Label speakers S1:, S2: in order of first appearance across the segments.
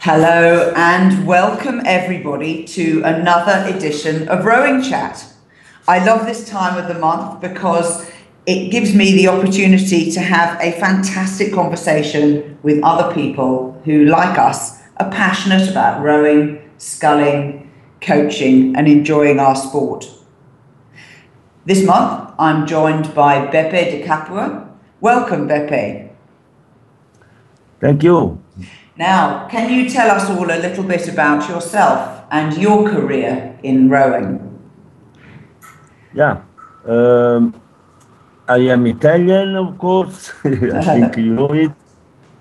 S1: Hello and welcome everybody to another edition of Rowing Chat. I love this time of the month because it gives me the opportunity to have a fantastic conversation with other people who, like us, are passionate about rowing, sculling, coaching, and enjoying our sport. This month, I'm joined by Beppe de Capua. Welcome, Beppe.
S2: Thank you.
S1: Now, can you tell us all a little bit about yourself and your career in rowing?
S2: Yeah. Um, I am Italian, of course. I think you know it.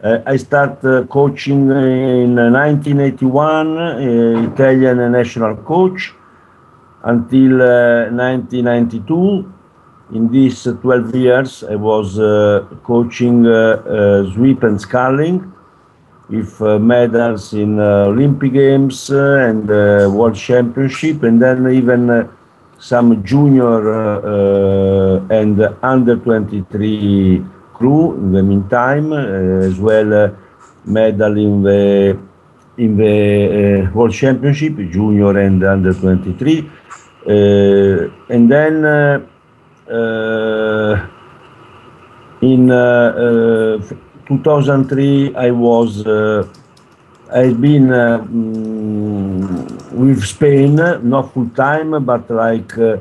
S2: Uh, I started uh, coaching in 1981, uh, Italian national coach, until 1992. Uh, in these 12 years, I was uh, coaching uh, sweep and sculling with medals in Olympic Games and World Championship, and then even some junior uh, and under 23 crew in the meantime, uh, as well uh, medal in the in the World Championship, junior and under 23, and then in 2003 I was I've been uh, mm, with Spain, not full time, but like uh,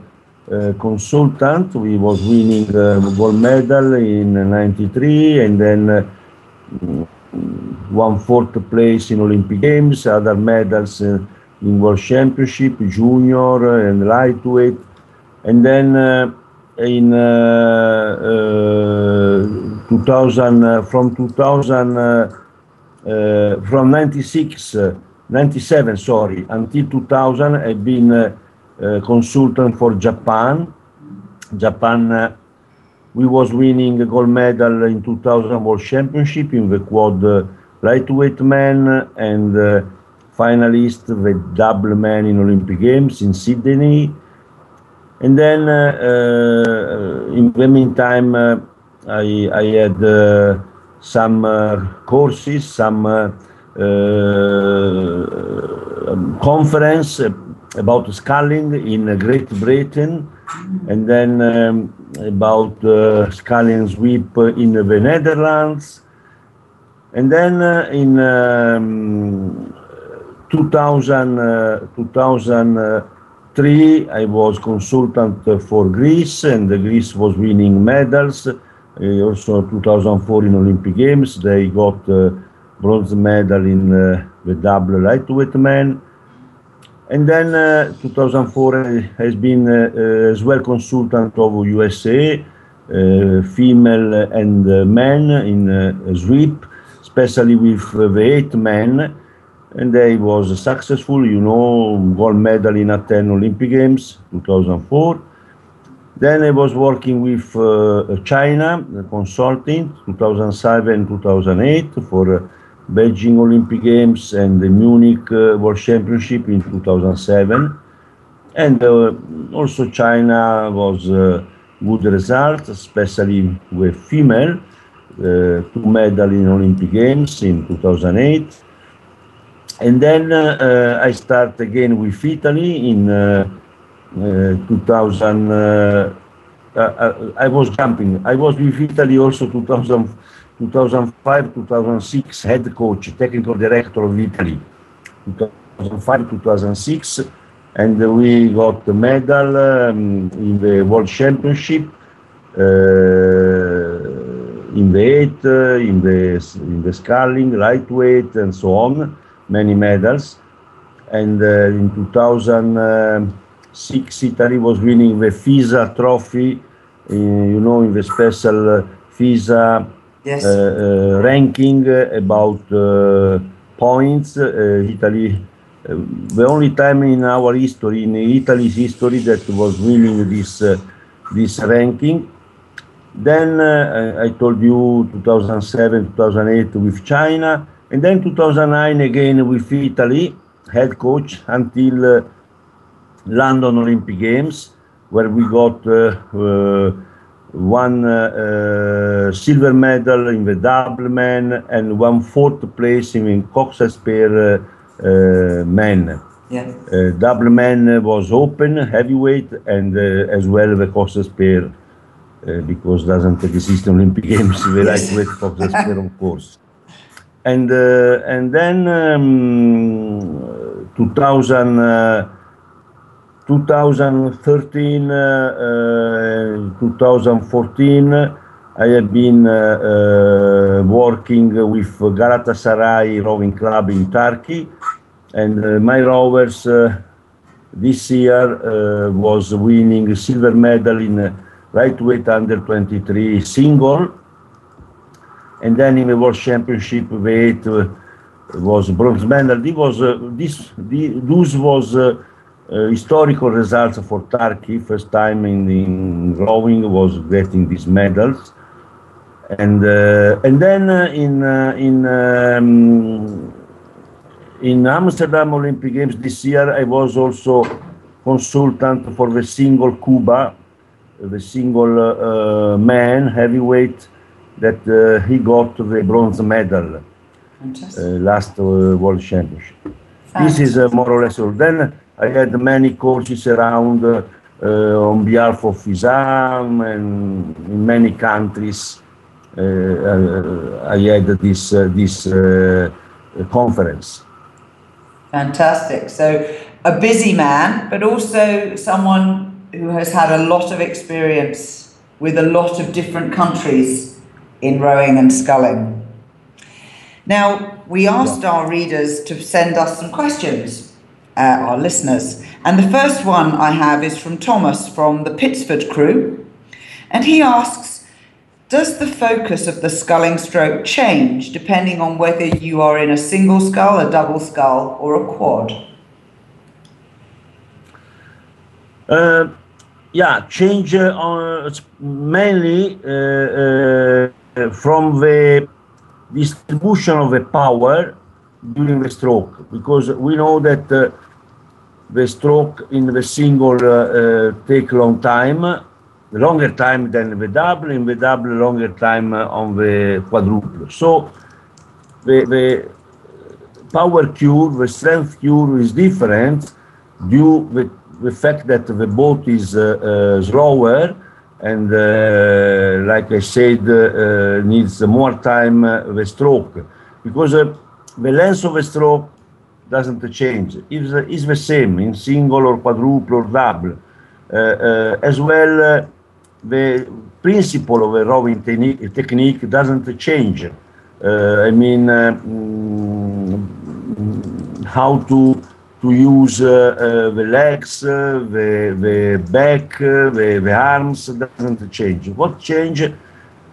S2: uh, consultant. We was winning gold medal in '93, and then mm, one fourth place in Olympic Games, other medals in World Championship, junior and lightweight, and then in uh, uh, 2000 from 2000 uh, from 96, uh, 97, sorry, until 2000, I've been a consultant for Japan. Japan, we was winning a gold medal in 2000 World Championship in the quad lightweight man and uh, finalist the double man in Olympic Games in Sydney. And then uh, uh, in the meantime, I, I had some uh, courses, some uh, uh, um, conference about sculling in Great Britain, and then um, about sculling sweep in the Netherlands, and then in um, 2000, 2003, I was consultant for Greece, and Greece was winning medals also 2004 in Olympic Games, they got uh, bronze medal in uh, the double lightweight man. And then uh, 2004 has been as well consultant of USA, female and men in sweep, especially with the eight men and they was successful, you know, gold medal in Athens Olympic Games 2004. Then I was working with uh, China, consulting, 2007, 2008 for uh, Beijing Olympic Games and the Munich uh, World Championship in 2007. And uh, also China was uh, good results, especially with female, uh, two medal in Olympic Games in 2008. And then I start again with Italy in 2000, uh, uh, uh, I was jumping. I was with Italy also 2000, 2005, 2006, head coach, technical director of Italy, 2005, 2006, and we got the medal um, in the World Championship, uh, in the eight, uh, in the in the sculling, lightweight, and so on, many medals. And uh, in 2006, Italy was winning the FISA trophy, uh, you know, in the special uh, FISA yes. uh, ranking about points. Italy, the only time in our history, in Italy's history, that was winning this this ranking. Then uh, I told you 2007, 2008 with China, and then 2009 again with Italy, head coach until uh, London Olympic Games, where we got uh, uh, one uh, silver medal in the double man, and one fourth place in coxswain pair men.
S1: Yeah.
S2: double man was open, heavyweight, and as well the coxswain pair. Uh, because doesn't exist in Olympic Games, the lightweight coxswain pair, of course. And uh, and then um, 2000, uh, 2013, uh, uh, 2014, I have been uh, working with Galatasaray Rowing Club in Turkey, and my rowers this year was winning silver medal in lightweight under 23 single and then in the World Championship weight uh, was bronze medal. This was uh, this this was uh, historical results for Turkey. First time in, in rowing was getting these medals, and and then in in um, in Amsterdam Olympic Games this year, I was also consultant for the single Cuba, the single uh, man heavyweight that uh, he got the bronze medal uh, last uh, World Championship. This is uh, more or less all. Then I had many coaches around uh, uh, on behalf of FISAM and in many countries. I had this this conference.
S1: Fantastic. So, a busy man, but also someone who has had a lot of experience with a lot of different countries in rowing and sculling. Now, we asked our readers to send us some questions, uh, our listeners. And the first one I have is from Thomas from the Pittsford crew. And he asks Does the focus of the sculling stroke change depending on whether you are in a single scull, a double scull, or a quad?
S2: Uh, yeah, change uh, mainly uh, uh, from the distribution of the power during the stroke, because we know that uh, the stroke in the single uh, uh, take long time, longer time than the double, in the double longer time on the quadruple. So the, the power cure, the strength cure is different due to the fact that the boat is uh, uh, slower and uh, like I said, uh, needs more time uh, the stroke because the length of the stroke doesn't change. It's, it's the same in single or quadruple or double. as well, the principle of a rowing technique, doesn't change. I mean, mm, how to to use uh, uh, the legs, uh, the, the back, the, the arms doesn't change. What change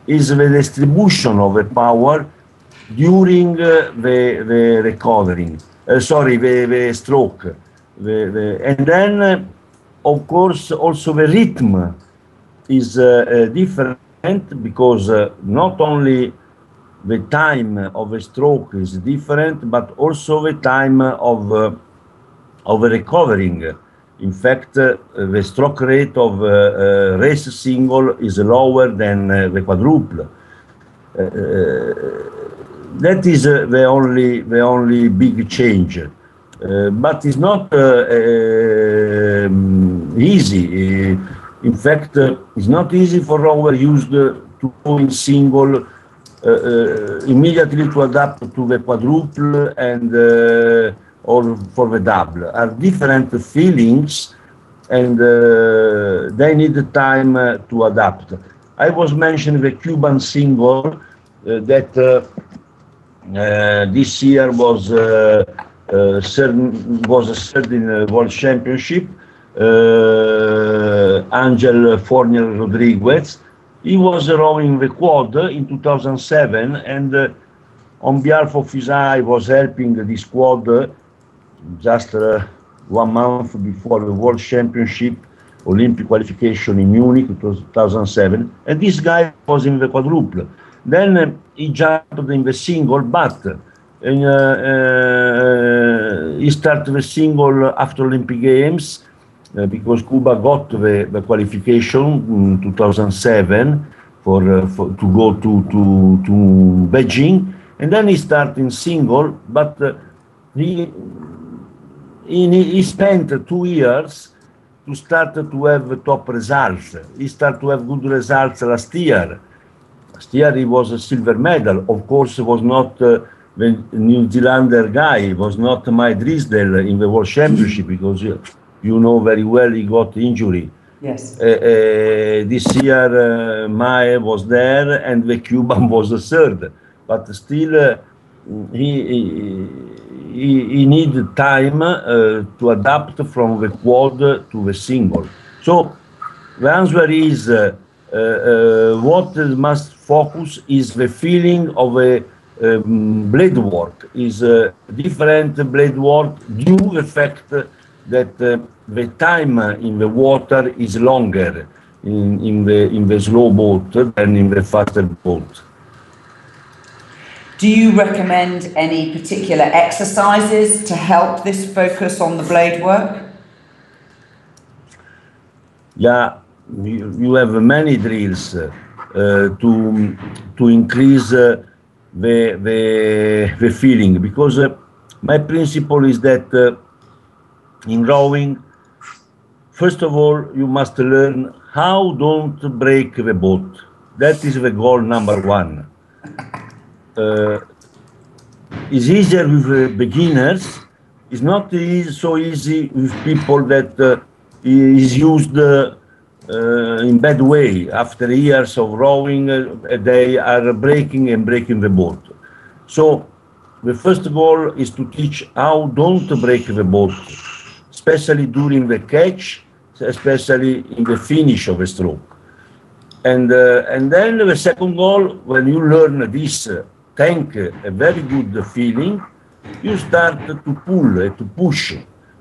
S2: is the distribution of the power during the, the recovering, sorry, the, the stroke. The, and then, of course, also the rhythm is different because not only the time of a stroke is different, but also the time of uh, of recovering. In fact, uh, the stroke rate of uh, uh, race single is lower than the quadruple. that is the only the only big change. Uh, but it's not uh, um, easy. in fact, uh, it's not easy for rower used to go in single immediately to adapt to the quadruple and or for the double are different feelings and uh, they need time uh, to adapt. I was mentioning the Cuban single uh, that uh, uh, this year was uh, certain, was a certain World Championship. Angel Fournier Rodriguez. He was rowing the quad in 2007 and on behalf of FISA I was helping this quad just uh, one month before the World Championship Olympic qualification in Munich, 2007, and this guy was in the quadruple. Then uh, he jumped in the single, but uh, uh, he started the single after Olympic Games, uh, because Cuba got the, the qualification in 2007 for, uh, for to go to, to, to Beijing, and then he started in single, but uh, he, he, he spent two years to start to have top results. He started to have good results last year. Last year he was a silver medal. Of course, was not uh, the New Zealander guy. He was not Mahé Drysdale in the World Championship because you, you know very well he got injury.
S1: Yes.
S2: Uh, uh, this year, uh, Mahé was there and the Cuban was the third, but still uh, he, he he, he need time uh, to adapt from the quad to the single. So the answer is uh, uh, uh, what must focus is the feeling of a um, blade work is a different blade work due the fact that uh, the time in the water is longer in, in the in the slow boat than in the faster boat.
S1: Do you recommend any particular exercises to help this focus on the blade work?
S2: Yeah, you, have many drills uh, to to increase uh, the, the the feeling because uh, my principle is that uh, in rowing, first of all, you must learn how don't break the boat. That is the goal number one. Uh, it's easier with uh, beginners. It's not easy, so easy with people that uh, is used uh, in bad way. After years of rowing, uh, they are breaking and breaking the boat. So the first goal is to teach how don't break the boat, especially during the catch, especially in the finish of a stroke. And, uh, and then the second goal, when you learn this tank, a very good feeling, you start to pull, uh, to push,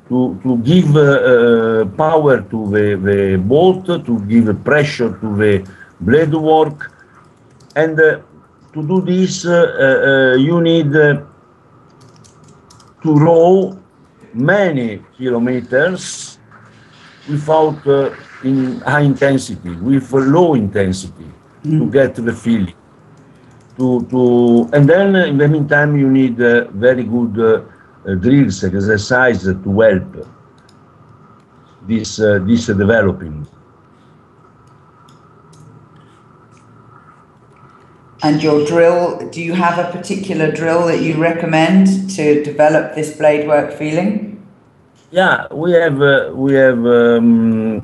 S2: to, to give uh, uh, power to the, the boat, to give pressure to the blade work. And uh, to do this, you need to row many kilometers without uh, in high intensity, with low intensity to get the feeling. To, to, and then in the meantime, you need uh, very good uh, drills, exercise to help this, uh, this developing.
S1: And your drill, do you have a particular drill that you recommend to develop this blade work feeling?
S2: Yeah, we have uh, we have um,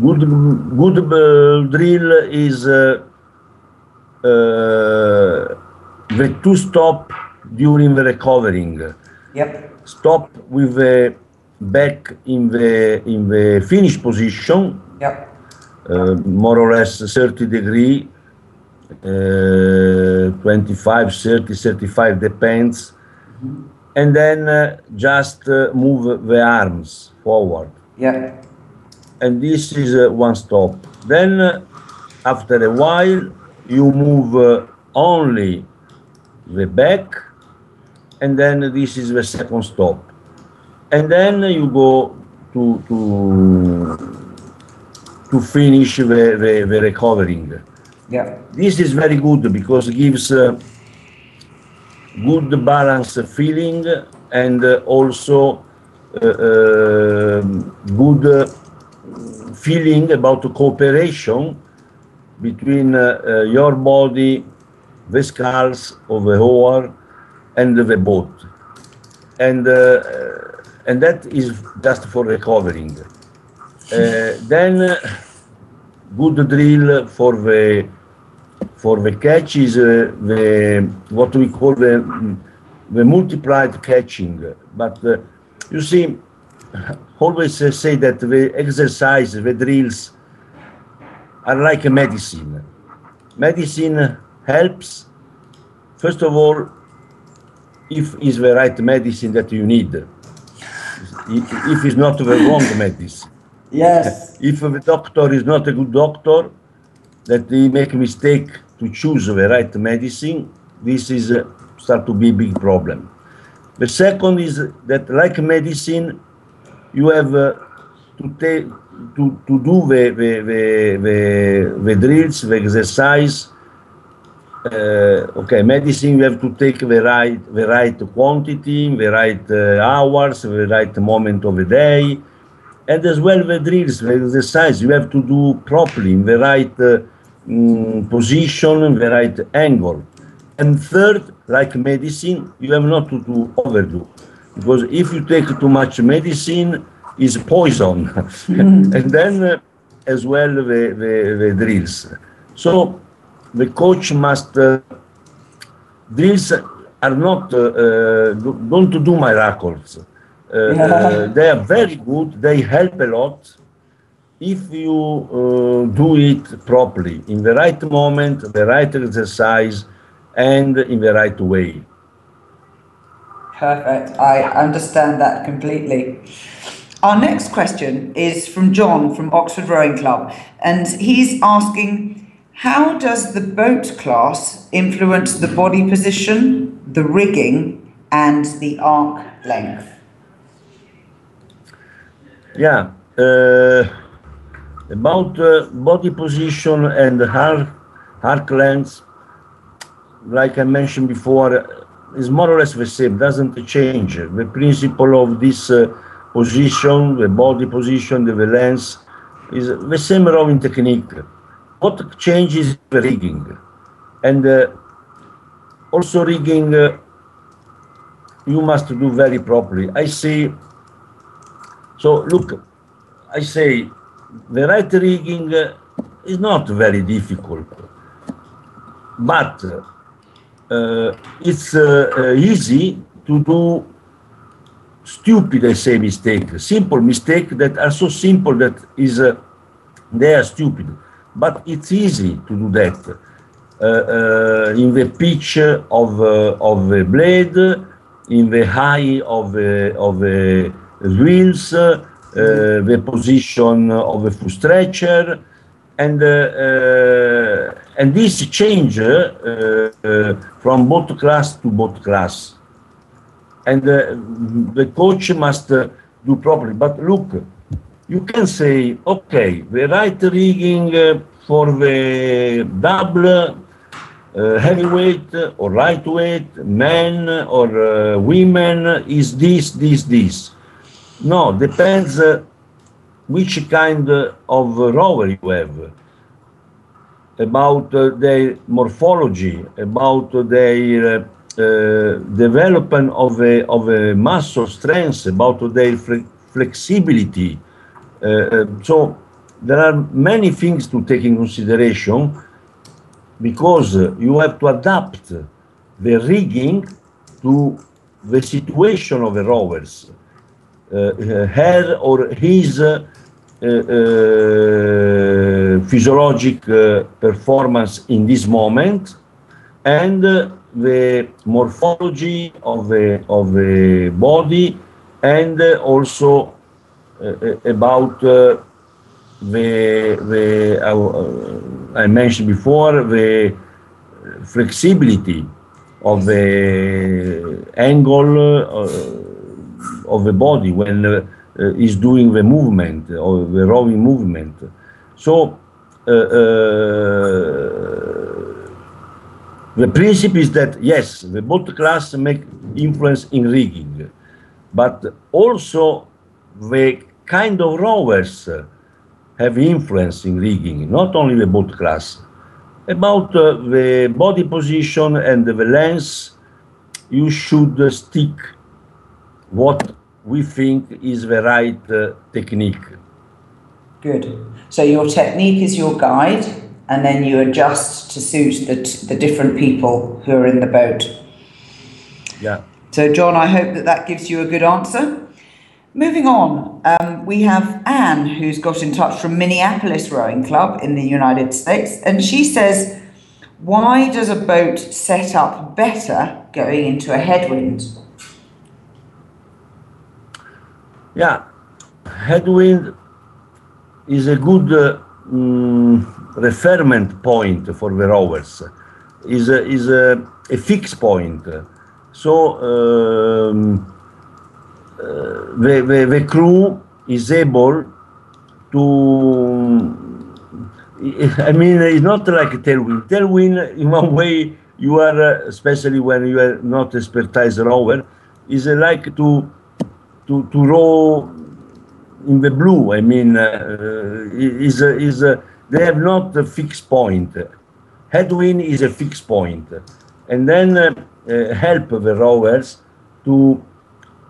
S2: good good uh, drill is uh, the two stop during the recovering.
S1: Yep.
S2: Stop with the back in the in the finish position,
S1: Yep.
S2: uh, more or less 30 degree, uh, 25, 30, 35 depends, and then uh, just uh, move the arms forward.
S1: Yeah.
S2: And this is uh, one stop. Then, uh, after a while, you move uh, only the back, and then this is the second stop. And then you go to to to finish the, the, the recovering.
S1: Yep.
S2: This is very good because it gives uh, good balance feeling and uh, also uh, uh, good uh, feeling about the cooperation between uh, uh, your body, the sculls of the oar, and the boat. And, uh, and that is just for recovering. Uh, then uh, good drill for the for the catch is uh, the what we call the the multiplied catching. But uh, you see, always uh, say that the exercise, the drills, are like a medicine. Medicine helps, first of all, if is the right medicine that you need. If it's not the wrong medicine.
S1: Yes.
S2: If the doctor is not a good doctor, that he make mistake to choose the right medicine, this is uh, start to be a big problem. The second is that like medicine, you have uh, to take to, to do the, the, the, the, the drills, the exercise. Uh, okay, medicine, you have to take the right, the right quantity, the right uh, hours, the right moment of the day. And as well, the drills, the exercise, you have to do properly in the right uh, mm, position, in the right angle. And third, like medicine, you have not to do overdo. Because if you take too much medicine, is poison. and then uh, as well the, the, the, drills. So the coach must, uh, drills are not, uh, uh don't do miracles. Uh, uh, they are very good, they help a lot if you do it properly, in the right moment, the right exercise, and in the right way.
S1: Perfect. I understand that completely. Our next question is from John from Oxford Rowing Club, and he's asking How does the boat class influence the body position, the rigging, and the arc length?
S2: Yeah, uh, about uh, body position and arc, arc length, like I mentioned before, is more or less the same, doesn't change. The principle of this. Uh, position, the body position, the lens, is the same rowing technique. What changes the rigging? And uh, also rigging, uh, you must do very properly. I say, so look, I say the right rigging uh, is not very difficult, but uh, it's uh, uh, easy to do stupid, I say, mistake, simple mistake that are so simple that is uh, they are stupid. But it's easy to do that. Uh, uh, in the pitch of uh, of the blade, in the high of the of the wheels, uh, the position of the full stretcher, and uh, and this change from boat class to boat class and uh, the coach must uh, do properly. But look, you can say, okay, the right rigging uh, for the double uh, heavyweight or lightweight, men or uh, women is this, this, this. No, depends uh, which kind of rower you have, about their morphology, about their development of a, of a muscle strength, about their fle flexibility. Uh, uh, so there are many things to take in consideration because you have to adapt the rigging to the situation of the rowers, uh, her or his uh, uh, physiologic performance in this moment and the morphology of the of the body and also uh, about uh, the the uh, I mentioned before the flexibility of the angle uh, of the body when uh, is doing the movement or the rowing movement. So uh, the principle is that yes, the boat class make influence in rigging, but also the kind of rowers have influence in rigging, not only the boat class. About uh, the body position and the lens, you should uh, stick what we think is the right uh, technique.
S1: Good. So your technique is your guide, and then you adjust to suit the, the different people who are in the boat.
S2: Yeah.
S1: So, John, I hope that that gives you a good answer. Moving on, um, we have Anne, who's got in touch from Minneapolis Rowing Club in the United States, and she says, Why does a boat set up better going into a headwind?
S2: Yeah, headwind is a good uh, um, referment point for the rowers is a, is a, a fixed point. So um, uh, the, the, the, crew is able to I mean, it's not like a tailwind. Tailwind, in one way, you are, uh, especially when you are not expertise rower, is uh, like to to to row in the blue. I mean, uh, is is they have not a fixed point. Headwind is a fixed point, and then uh, uh, help the rowers to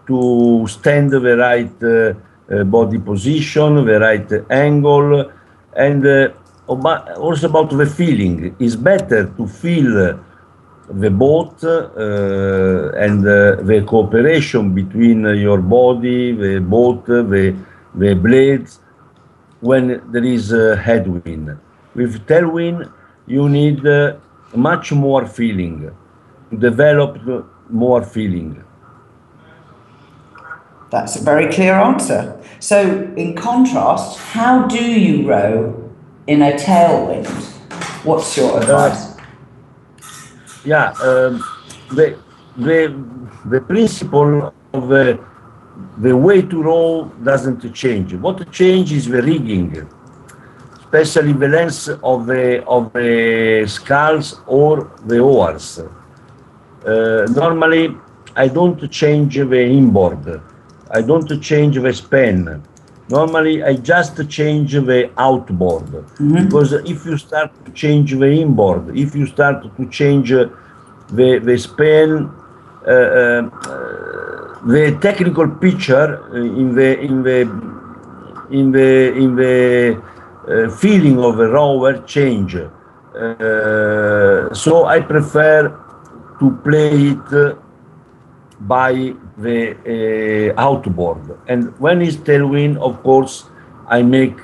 S2: to stand the right uh, body position, the right angle, and also about the feeling. It's better to feel the boat uh, and uh, the cooperation between your body, the boat, the, the blades, when there is a headwind. With tailwind, you need uh, much more feeling, develop more feeling.
S1: That's a very clear answer. So, in contrast, how do you row in a tailwind. What's your advice? Uh,
S2: yeah, um, the, the, the principle of the, the way to roll doesn't change. What changes is the rigging, especially the length of the, of the sculls or the oars. Uh, normally, I don't change the inboard. I don't change the span normally I just change the outboard mm-hmm. because if you start to change the inboard, if you start to change the the span, uh, uh, the technical picture in the in the in the in the uh, feeling of a rower change. Uh, so I prefer to play it by the uh, outboard. And when it's tailwind, of course, I make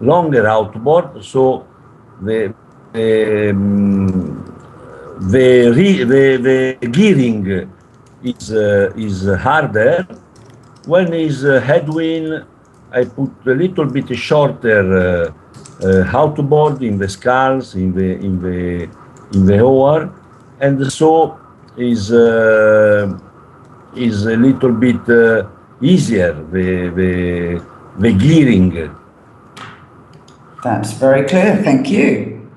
S2: longer outboard, so the um, the, the, the gearing is uh, is harder. When is uh, headwind, I put a little bit shorter uh, uh, board in the sculls, in the in the in the oar, and so is uh, is a little bit uh, easier, the, the, the gearing.
S1: That's very clear, thank you.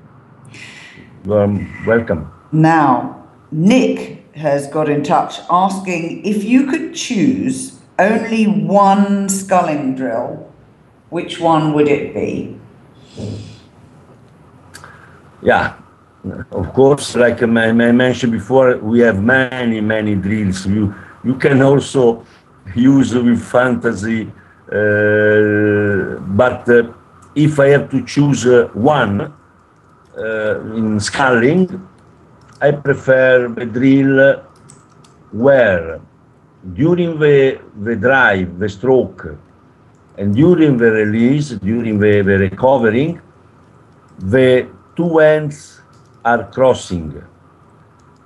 S2: Um, welcome.
S1: Now, Nick has got in touch asking if you could choose only one sculling drill, which one would it be?
S2: Yeah, of course, like I mentioned before, we have many, many drills. You you can also use with fantasy, uh, but uh, if I have to choose uh, one in sculling, I prefer the drill where during the, the drive, the stroke, and during the release, during the, the recovering, the two ends are crossing.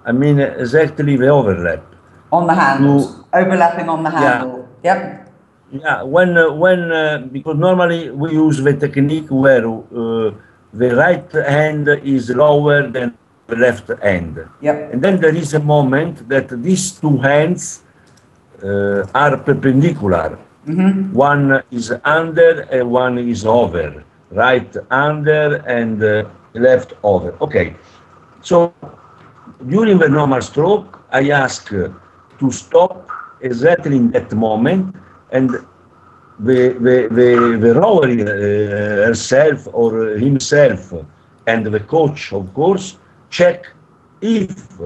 S2: I mean, exactly the overlap
S1: on the handles, overlapping on the handle. Yeah. Yep.
S2: Yeah, when uh, when uh, because normally we use the technique where uh, the right hand is lower than the left hand.
S1: Yep.
S2: And then there is a moment that these two hands uh, are perpendicular. Mm-hmm. One is under and one is over. Right under and uh, left over. Okay. So during the normal stroke, I ask to stop exactly in that moment and the, the, the, the rower uh, herself or himself and the coach, of course, check if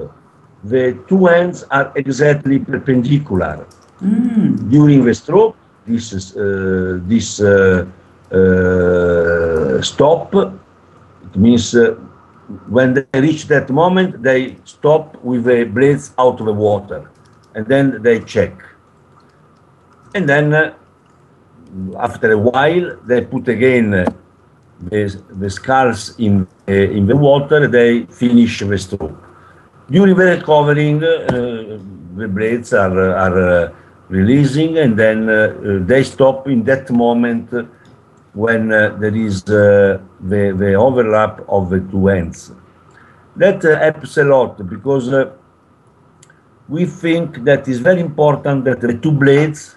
S2: the two ends are exactly perpendicular. Mm. During the stroke, this, is, uh, this uh, uh, stop, it means uh, when they reach that moment, they stop with the blades out of the water and then they check. And then uh, after a while, they put again uh, the, the in, uh, in the water, they finish the stroke. During the recovering, uh, the blades are, are uh, releasing and then uh, they stop in that moment when there is the, the overlap of the two ends. That helps a lot because we think that it's very important that the two blades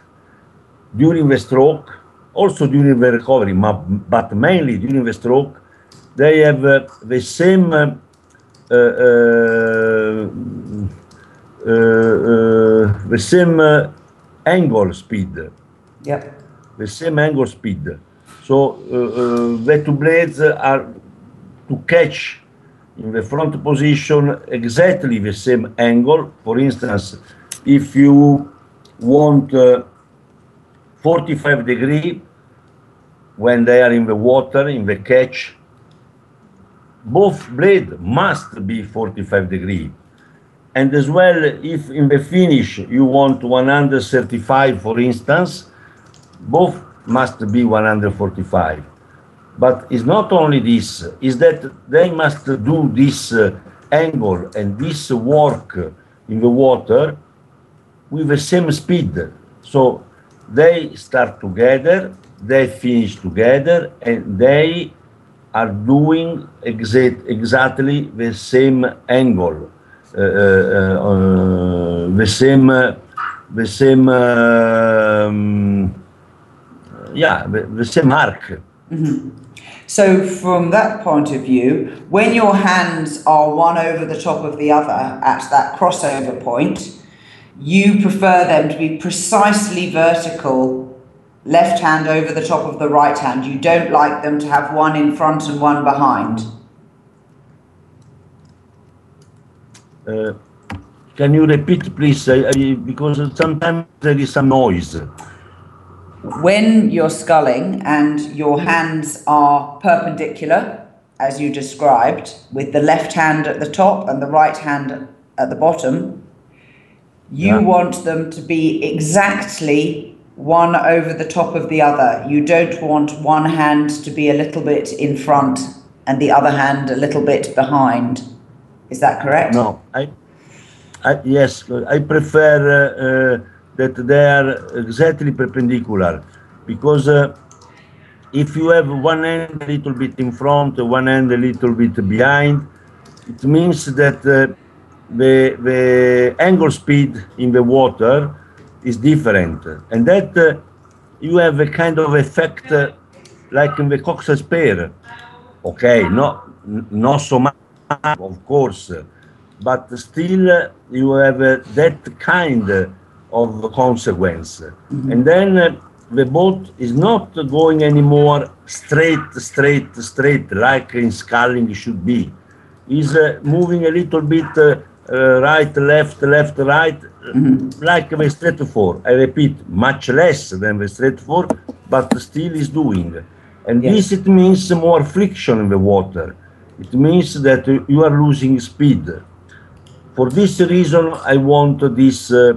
S2: during the stroke also during the recovery, but mainly during the stroke, they have uh, the same uh, uh, the same angle speed.
S1: Yep.
S2: The same angle speed. So the two blades are to catch in the front position exactly the same angle. For instance, if you want uh, 45 degree when they are in the water, in the catch, both blade must be 45 degree. And as well, if in the finish you want 135, for instance, both must be 145. But it's not only this, is that they must do this uh, angle and this work in the water with the same speed. So they start together, they finish together, and they are doing exa exactly the same angle, uh, uh, uh, the same, the same, um, yeah, the, the same arc.
S1: Mm -hmm. So, from that point of view, when your hands are one over the top of the other at that crossover point, you prefer them to be precisely vertical, left hand over the top of the right hand. You don't like them to have one in front and one behind.
S2: Uh, can you repeat, please? I, I, because sometimes there is some noise
S1: when you're sculling and your hands are perpendicular, as you described, with the left hand at the top and the right hand at the bottom, you yeah. want them to be exactly one over the top of the other. You don't want one hand to be a little bit in front and the other hand a little bit behind. Is that correct?
S2: No, I, I yes, I prefer. Uh, uh, that they are exactly perpendicular because uh, if you have one end a little bit in front, one end a little bit behind, it means that uh, the, the angle speed in the water is different. And that uh, you have a kind of effect uh, like in the coxswain spear. Okay, not, not so much, of course, but still you have uh, that kind of consequence. Mm -hmm. And then uh, the boat is not going anymore straight, straight, straight, like in sculling should be. Is uh, moving a little bit uh, uh right, left, left, right, mm -hmm. like the straight four. I repeat, much less than the straight four, but still is doing. And yes. this it means more friction in the water. It means that you are losing speed. For this reason, I want this uh,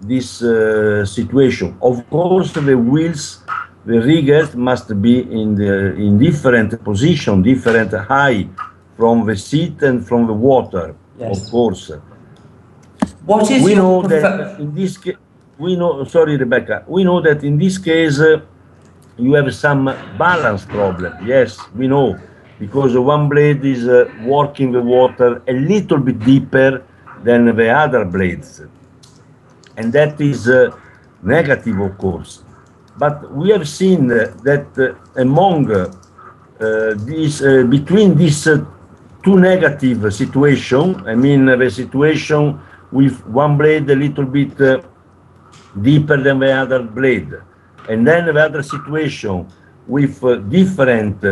S2: this uh, situation. Of course, the wheels, the riggers must be in the in different position, different high from the seat and from the water. Yes. Of course.
S1: What is
S2: we know that in this case, we know. Sorry, Rebecca. We know that in this case, uh, you have some balance problem. Yes, we know because one blade is uh, working the water a little bit deeper than the other blades and that is uh, negative, of course. But we have seen that uh, among uh, these, between these two negative situations, I mean the situation with one blade a little bit deeper than the other blade, and then the other situation with different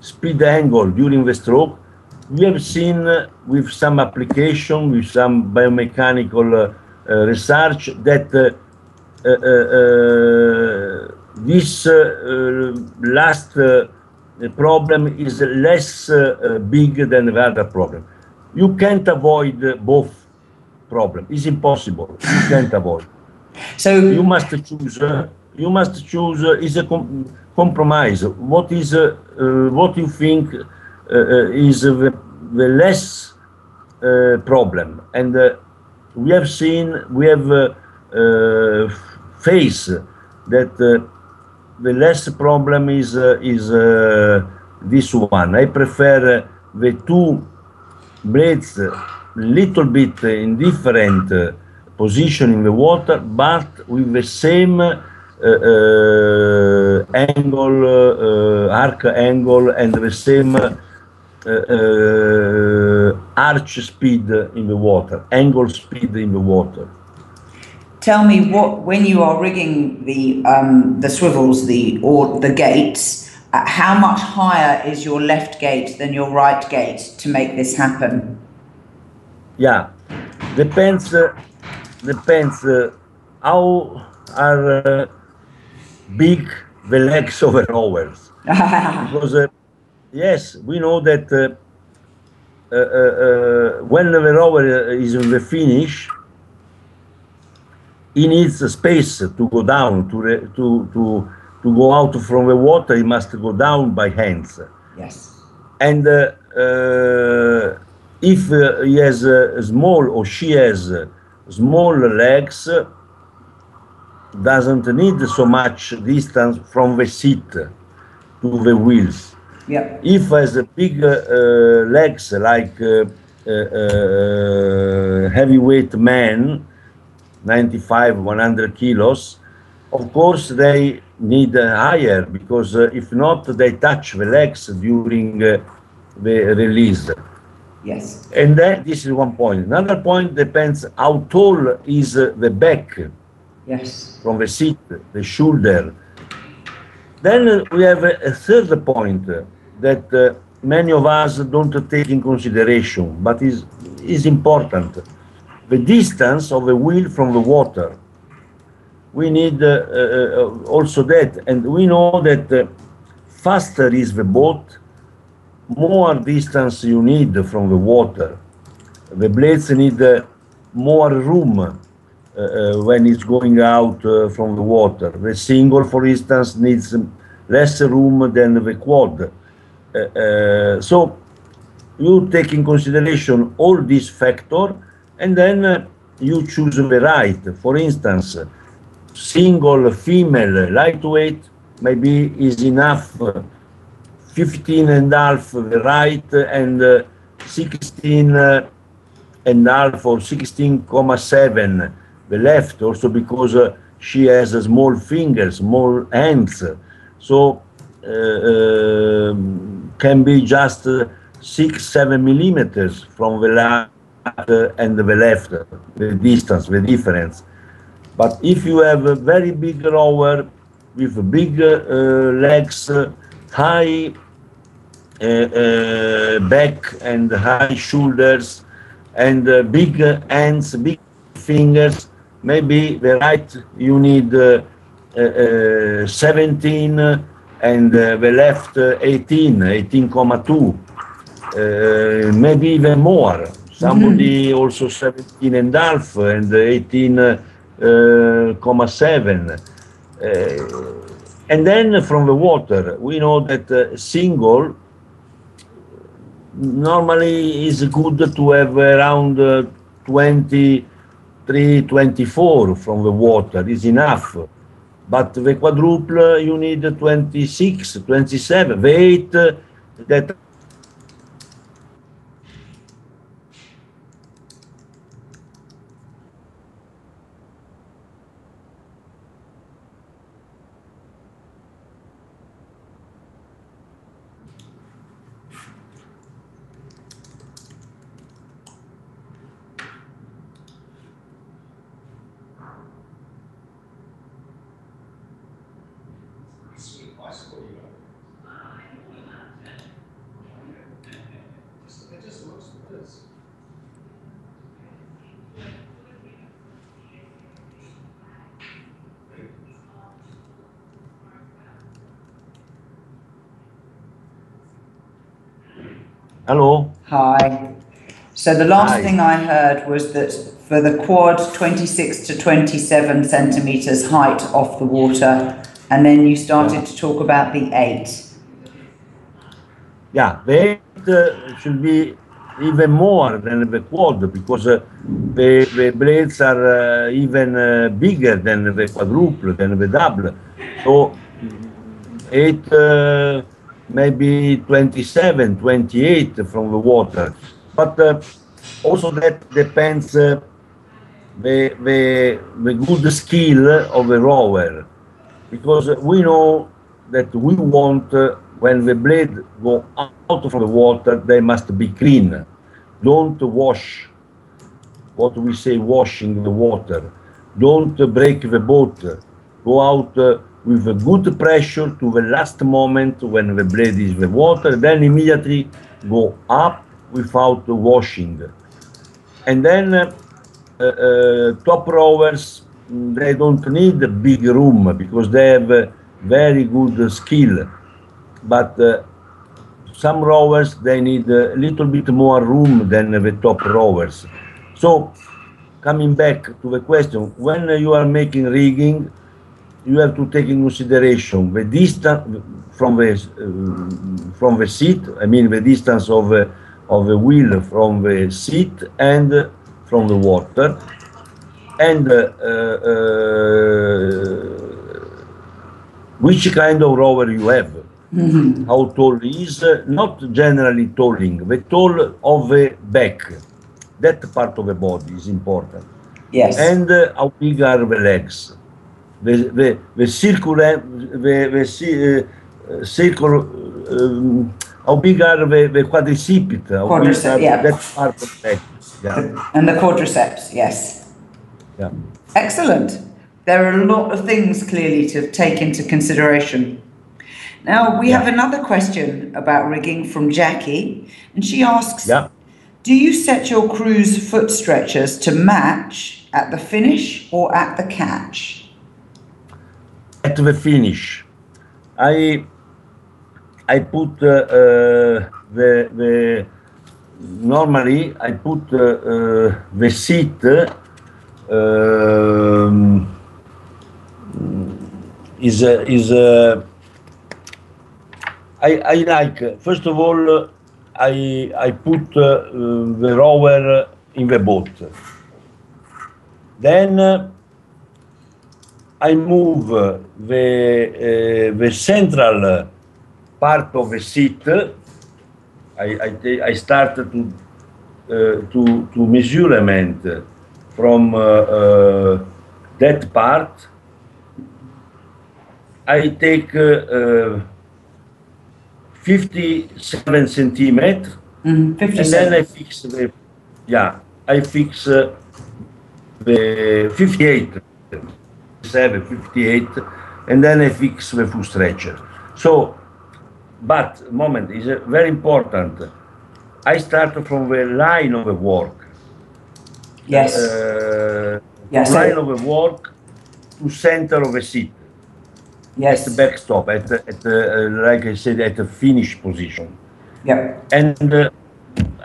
S2: speed angle during the stroke, we have seen uh, with some application, with some biomechanical uh, uh, research that uh, uh, this last problem is less uh, uh, big than the other problem. You can't avoid both problems. It's impossible. You can't avoid.
S1: So
S2: you must choose. Uh, you must choose. is a com compromise. What is what you think is the, the less problem and we have seen, we have uh, uh, faced that uh, the less problem is is this one. I prefer the two blades little bit in different position in the water, but with the same uh, uh, angle, uh, arc angle, and the same uh, uh, arch speed in the water, angle speed in the water.
S1: Tell me what when you are rigging the um, the swivels, the or the gates. Uh, how much higher is your left gate than your right gate to make this happen?
S2: Yeah, depends. Uh, depends uh, how are uh, big the legs of the rowers. because uh, yes, we know that uh, uh, uh, uh, when the rower is in the finish, he needs a space to go down to re- to to to go out from the water. He must go down by hands,
S1: yes.
S2: and uh, uh, if uh, he has small or she has uh, small legs, doesn't need so much distance from the seat to the wheels.
S1: Yep.
S2: If has a big uh, uh, legs like uh, uh, uh, heavyweight man, 95, 100 kilos, of course they need uh, higher because uh, if not they touch the legs during uh, the release.
S1: Yes.
S2: And then this is one point. Another point depends how tall is uh, the back
S1: Yes.
S2: from the seat, the shoulder. Then uh, we have a, a third point that uh, many of us don't take in consideration, but is is important. The distance of the wheel from the water. We need uh, uh, uh, also that, and we know that faster is the boat, more distance you need from the water. The blades need more room uh, when it's going out uh, from the water. The single, for instance, needs less room than the quad. Uh, so you take in consideration all these factors and then uh, you choose the right. For instance, single female lightweight maybe is enough uh, 15 and a half the right and uh, 16 uh, and a half or 16,7 the left also because uh, she has a small fingers small hands so uh, um, can be just uh, six seven millimeters from the and the left the distance the difference but if you have a very big rower with big uh, legs high uh, uh, back and high shoulders and uh, big hands, big fingers. Maybe the right you need uh, uh, uh, 17 uh, and the left uh, 18, 18,2. Uh, maybe even more. Somebody also 17 and a half and 18,7. Uh, and then from the water, we know that uh, single normally is good to have around uh, 23, 24 from the water is enough. But the quadruple, you need 26, 27, the eight uh, that Hello?
S1: Hi. So the last
S2: Hi.
S1: thing I heard was that for the quad, 26 to 27 centimeters height off the water, and then you started to talk about the eight.
S2: Yeah, the eight uh, should be even more than the quad because uh, the, the blades are uh, even uh, bigger than the quadruple, than the double. So eight, uh, maybe 27, 28 from the water. But uh, also that depends uh, the, the, the good skill of the rower. because we know that we want uh, when the blade go out from the water, they must be clean. Don't wash what we say washing the water. Don't break the boat. Go out uh, with a good pressure to the last moment when the blade is the water, then immediately go up without washing. And then uh, uh, top rowers, they don't need a big room because they have very good skill. But uh, some rowers, they need a little bit more room than the top rowers. So coming back to the question, when you are making rigging, you have to take in consideration the distance from the uh, from the seat. I mean the distance of uh, of the wheel from the seat and from the water, and uh, uh, which kind of rower you have. How tall is not generally tolling, the tall of the back. That part of the body is important.
S1: Yes.
S2: And how big are the legs? The the the circular the the uh, circle. Um, how big are the, the quadricipit? How big
S1: Quadricep,
S2: are
S1: yeah.
S2: That part of leg. Yeah.
S1: And the quadriceps, yes.
S2: yeah.
S1: Excellent. There are a lot of things clearly to take into consideration. Now, we have another question about rigging from Jackie, and she asks
S2: Yeah.
S1: Do you set your crew's foot stretchers to match at the finish or at the catch?
S2: At the finish, I I put uh, uh, the the normally I put uh, uh, the seat um, is uh, is uh, I I like first of all uh, I I put uh, uh, the rower in the boat. Then uh, I move the uh, the central part of the seat. I I, I start to uh, to to measurement from uh, that part. I take uh, uh, 57 centimeter
S1: Mm,
S2: and then I fix the yeah I fix uh, the 58 7 58 and then I fix the foot stretcher so but moment is uh, very important I start from the line of the work
S1: Yes.
S2: uh,
S1: Yes,
S2: line of the work to center of the seat at
S1: yes.
S2: the backstop at, the- at uh, like I said at the finish position
S1: Yeah.
S2: and uh,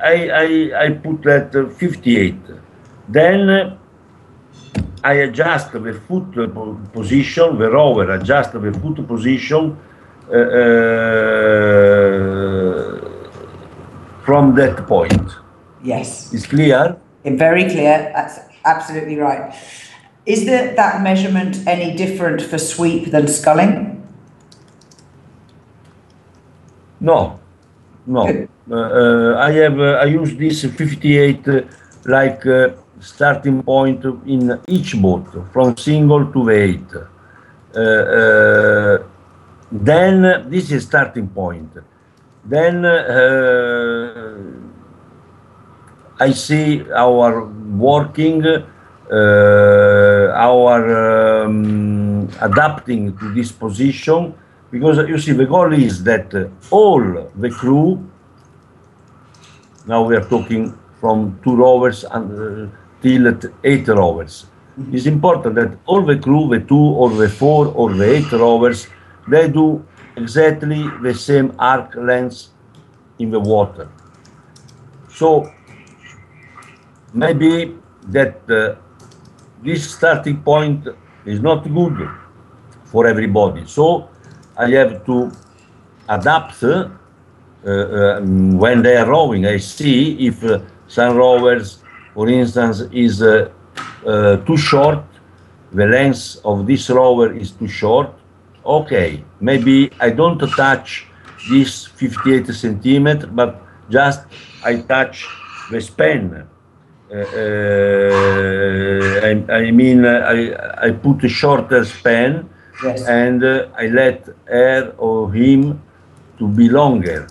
S2: I, I, I put that uh, 58. Then uh, I adjust the foot uh, position, the rower adjust the foot position uh, uh, from that point.
S1: Yes.
S2: It's clear?
S1: Very clear. That's absolutely right. Is there that measurement any different for sweep than sculling?
S2: No, no. Uh, uh, I have uh, I use this 58 uh, like uh, starting point in each boat from single to eight. Uh, uh, then this is starting point. Then uh, I see our working, uh, our um, adapting to this position, because you see the goal is that all the crew. Now we are talking from two rowers and uh, till at eight rowers. It's important that all the crew, the two or the four or the eight rowers, they do exactly the same arc length in the water. So maybe that uh, this starting point is not good for everybody. So I have to adapt uh, uh, when they are rowing. I see if uh, some rowers, for instance, is uh, uh, too short, the length of this rower is too short. Okay, maybe I don't touch this 58 centimeter, but just I touch the span. Uh, uh, I, I mean, I, I put a shorter span
S1: Yes.
S2: and uh, I let her or him to be longer.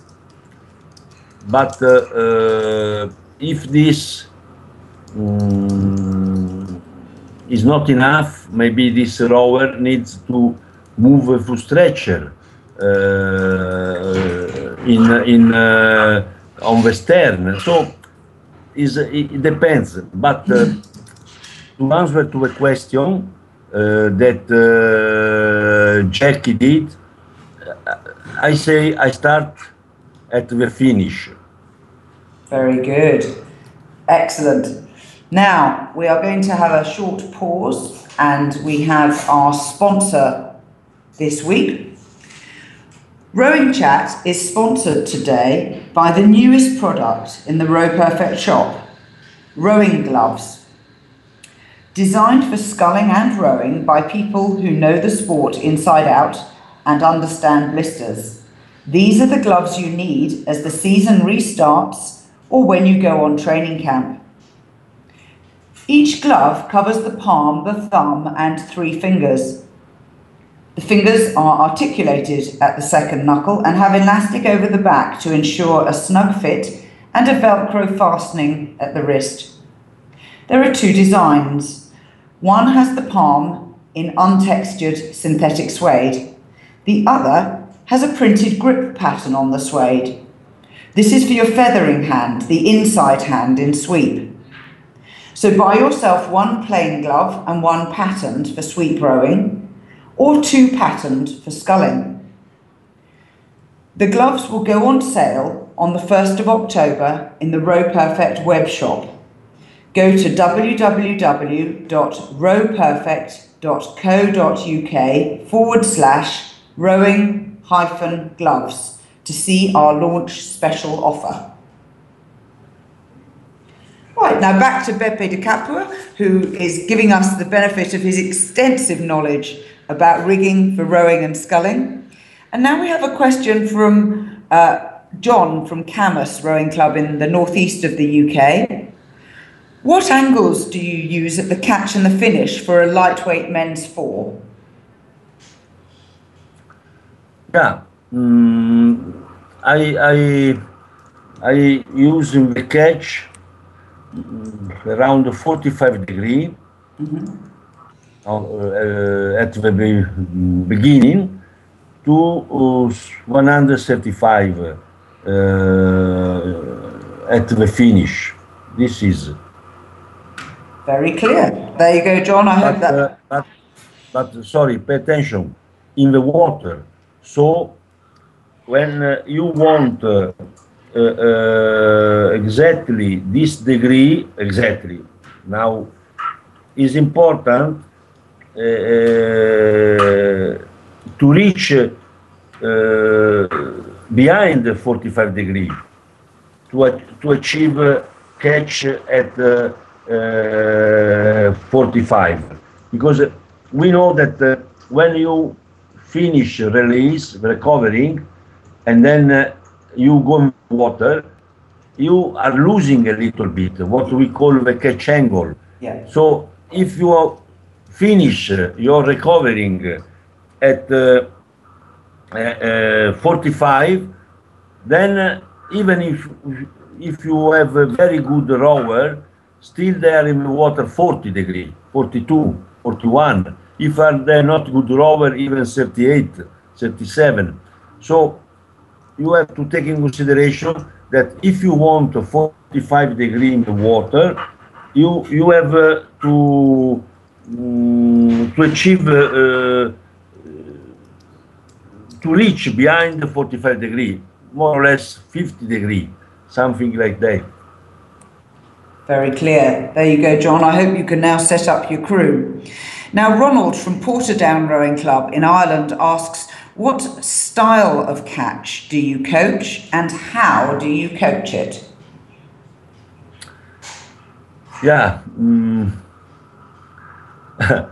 S2: But uh, if this mm, is not enough, maybe this rower needs to move a foot stretcher uh, in in uh, on the stern. So is it, it depends. But uh, to answer to a question uh, that uh, Jackie did, uh, I say I start at the finish.
S1: Very good. Excellent. Now, we are going to have a short pause and we have our sponsor this week. Rowing Chat is sponsored today by the newest product in the Row Perfect shop rowing gloves. Designed for sculling and rowing by people who know the sport inside out and understand blisters. These are the gloves you need as the season restarts or when you go on training camp. Each glove covers the palm, the thumb, and three fingers. The fingers are articulated at the second knuckle and have elastic over the back to ensure a snug fit and a Velcro fastening at the wrist. There are two designs. One has the palm in untextured synthetic suede. The other has a printed grip pattern on the suede. This is for your feathering hand, the inside hand in sweep. So buy yourself one plain glove and one patterned for sweep rowing, or two patterned for sculling. The gloves will go on sale on the 1st of October in the Row Perfect web shop. Go to www.rowperfect.co.uk forward slash rowing hyphen gloves to see our launch special offer. Right, now back to Beppe de Capua, who is giving us the benefit of his extensive knowledge about rigging for rowing and sculling. And now we have a question from uh, John from Camus Rowing Club in the northeast of the UK. What angles do you use at the catch and the finish for a lightweight men's four?
S2: Yeah, mm, I I I use in the catch around 45 degree uh, uh, at the be- beginning to uh, 135 uh, at the finish. This is.
S1: Very clear. There you go, John. I hope
S2: But,
S1: that.
S2: uh, but, but sorry, pay attention. In the water, so when uh, you want uh, uh, exactly this degree, exactly. Now is important uh, uh, to reach behind the 45 degree to, to achieve catch at uh, uh, 45 because we know that uh, when you finish release recovering and then you go in water you are losing a little bit what we call the catch angle.
S1: Yeah.
S2: so if you are finish uh, your recovering at uh, uh, uh, 45 then uh, even if if you have a very good rower still there in the water 40 degree 42 41 if are they not good rower even 38 37 so you have to take in consideration that if you want a 45 degree in the water you you have uh, to mm, to achieve uh, uh, to reach behind the 45 degree more or less 50 degree something like that
S1: Very clear. There you go, John. I hope you can now set up your crew. Now, Ronald from Portadown Rowing Club in Ireland asks, what style of catch do you coach and how do you coach it?
S2: Yeah. mm.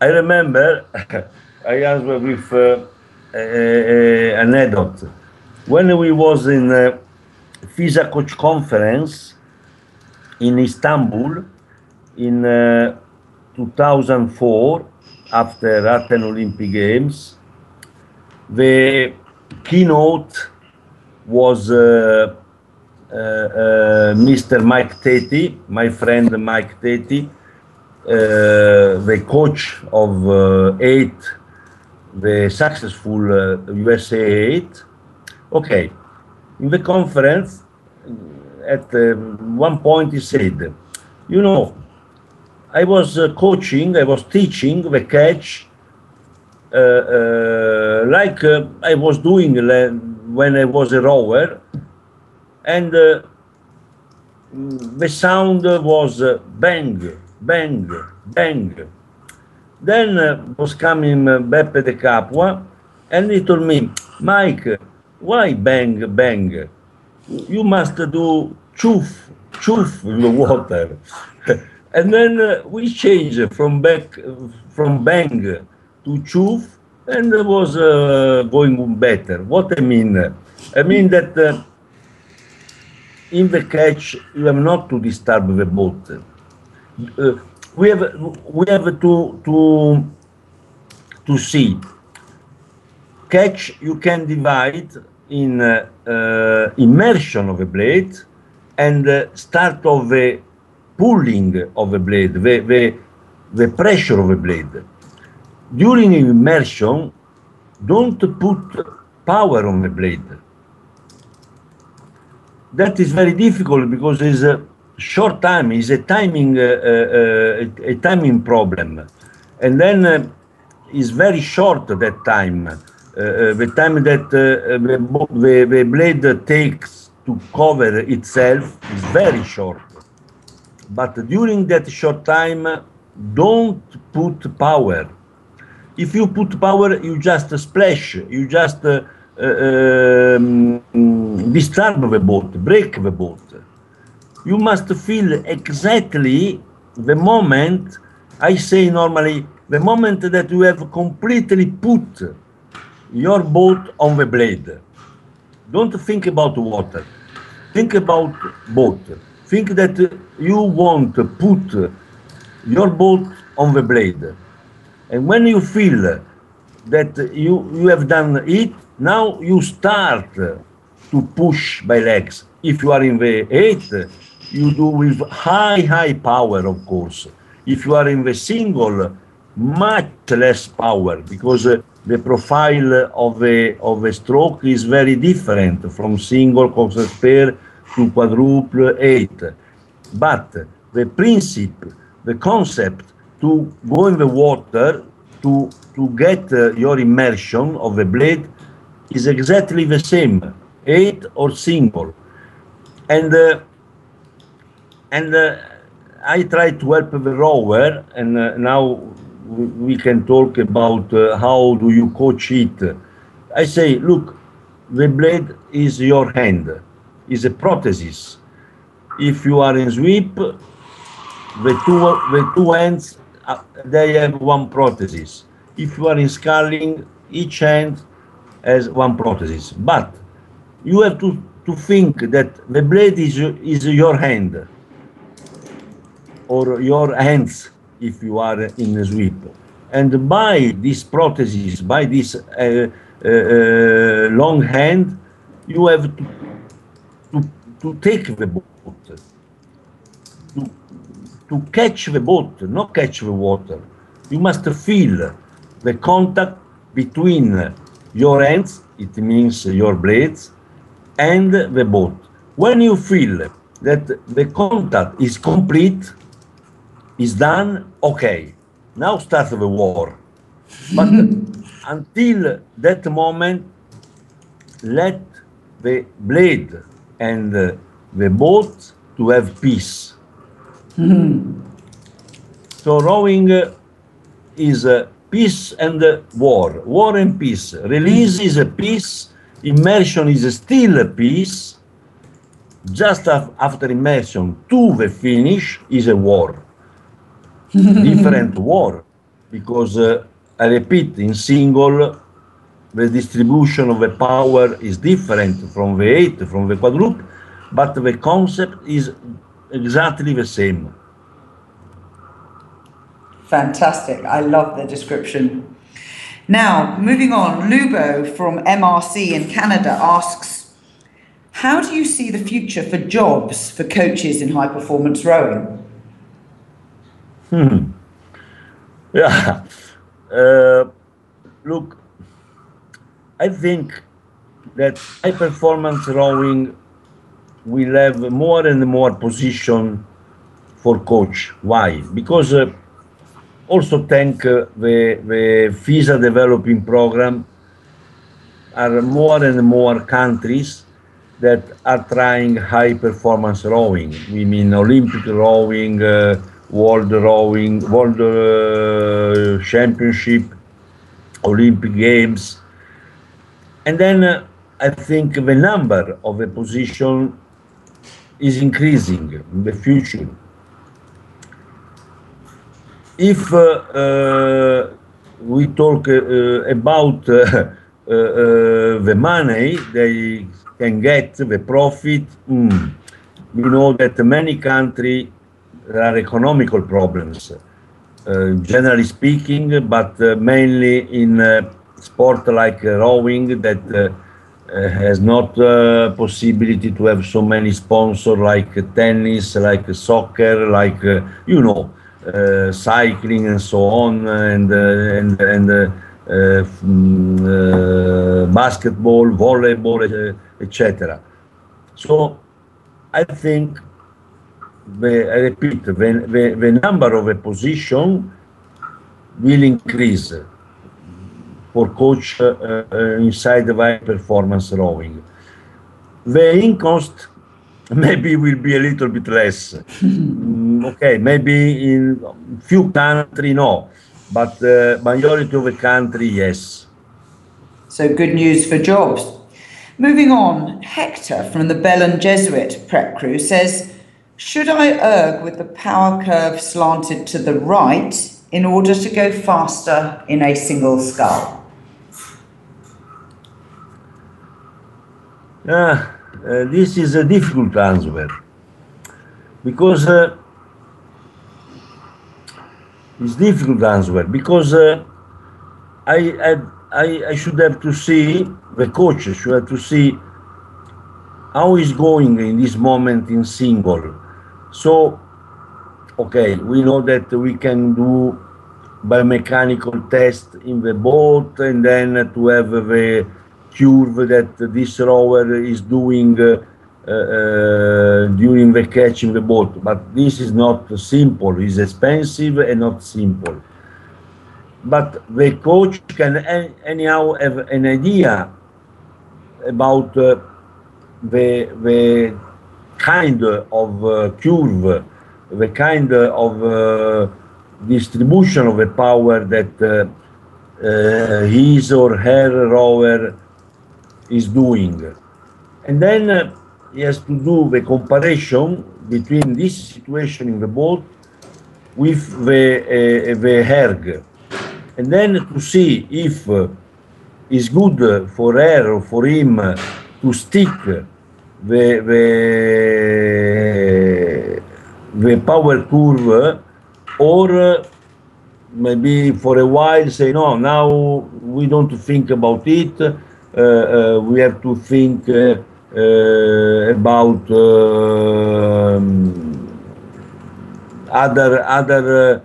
S2: I remember I answer with uh, a, a, a anecdote. When we was in uh, FISA coach conference in Istanbul in uh, 2004, after Athens Olympic Games. The keynote was uh, uh, uh, Mr. Mike Teti, my friend Mike Teti, uh, the coach of uh, eight, the successful uh, USA eight. Okay, in the conference, at one point he said, you know, I was coaching, I was teaching the catch uh, uh, Uh, uh, like uh, I was doing when I was a rower, and uh, the sound was bang, bang, bang. Then was coming Beppe De Capua, and he told me, Mike, why bang, bang? You must do choof, choof in the water. and then uh, we changed from back, from bang to choof and was uh, going better. What I mean? I mean that uh, in the catch you have not to disturb the boat. Uh, we have we have to to to see. Catch you can divide in uh, uh, immersion of a blade and uh, start of the pulling of a blade, the, the, the pressure of a blade during immersion, don't put power on the blade. That is very difficult because it's a short time, it's a timing, uh, uh, a timing problem. And then uh, it's very short that time. Uh, uh, the time that uh, the, the blade takes to cover itself is very short. But during that short time, don't put power if you put power, you just splash, you just uh, uh, um, disturb the boat, break the boat. You must feel exactly the moment, I say normally, the moment that you have completely put your boat on the blade. Don't think about water. Think about boat. Think that you want to put your boat on the blade and when you feel that you, you have done it, now you start to push by legs. If you are in the eight, you do with high, high power, of course. If you are in the single, much less power because uh, the profile of the of a stroke is very different from single concert pair to quadruple eight. But the principle, the concept to go in the water to, to get uh, your immersion of the blade is exactly the same, eight or single. And, uh, and uh, I try to help the rower, and uh, now we can talk about uh, how do you coach it. I say, look, the blade is your hand, is a prosthesis. If you are in sweep, the two, the two hands uh, they have one prosthesis. If you are in sculling, each hand has one prosthesis. But you have to, to think that the blade is, is your hand or your hands if you are in a sweep. And by this prosthesis, by this uh, uh, uh, long hand, you have to, to, to take the boat to catch the boat, not catch the water. You must feel the contact between your hands, it means your blades, and the boat. When you feel that the contact is complete, is done, okay, now starts the war. But until that moment, let the blade and the boat to have peace so rowing is peace and war, war and peace. Release is a peace, immersion is still a peace. Just after immersion to the finish is a war. Different war, because uh, I repeat, in single, the distribution of the power is different from the eight, from the quadruple, but the concept is exactly the same.
S1: Fantastic. I love the description. Now, moving on, Lubo from MRC in Canada asks How do you see the future for jobs for coaches in high performance rowing?
S2: Hmm. Yeah. Uh, look, I think that high performance rowing will have more and more position for coach. Why? Because uh, also thank uh, the, the FISA developing program are more and more countries that are trying high performance rowing. We mean Olympic rowing, uh, world rowing, world uh, championship, Olympic games. And then uh, I think the number of a position is increasing in the future. If uh, uh, we talk uh, about the money they can get, the profit, mm, we know that many countries there are economical problems, uh, generally speaking, but uh, mainly in uh, sport like rowing that Uh, has not uh, possibility to have so many sponsors like tennis, like soccer, like uh, you know, uh, cycling and so on, and uh, and and. Mm, basketball, volleyball, etc. So I think the, I repeat, the, the, the number of a position will increase for coach uh, uh, inside the high performance rowing. The in-cost maybe will be a little bit less. mm, okay, maybe in few country no, but uh, majority of the country yes.
S1: So good news for jobs. Moving on, Hector from the Belen Jesuit prep crew says, should I erg with the power curve slanted to the right in order to go faster in a single scull?
S2: Uh, uh, this is a difficult answer because uh, it's difficult answer because uh, I, I I should have to see the coach should have to see how is going in this moment in single. So, okay, we know that we can do biomechanical test in the boat and then to have the curve that this rower is doing uh, uh, during the catching the boat. But this is not simple. It's expensive and not simple. But the coach can anyhow have an idea about uh, the the kind of curve, the kind of distribution of the power that uh, uh, his or her rower is doing. And then uh, he has to do the comparison between this situation in the boat with the, uh, the erg. And then to see if uh, it's good for her or for him to stick the, the, the power curve or maybe for a while say no now we don't think about it uh, uh, we have to think uh, about um, other other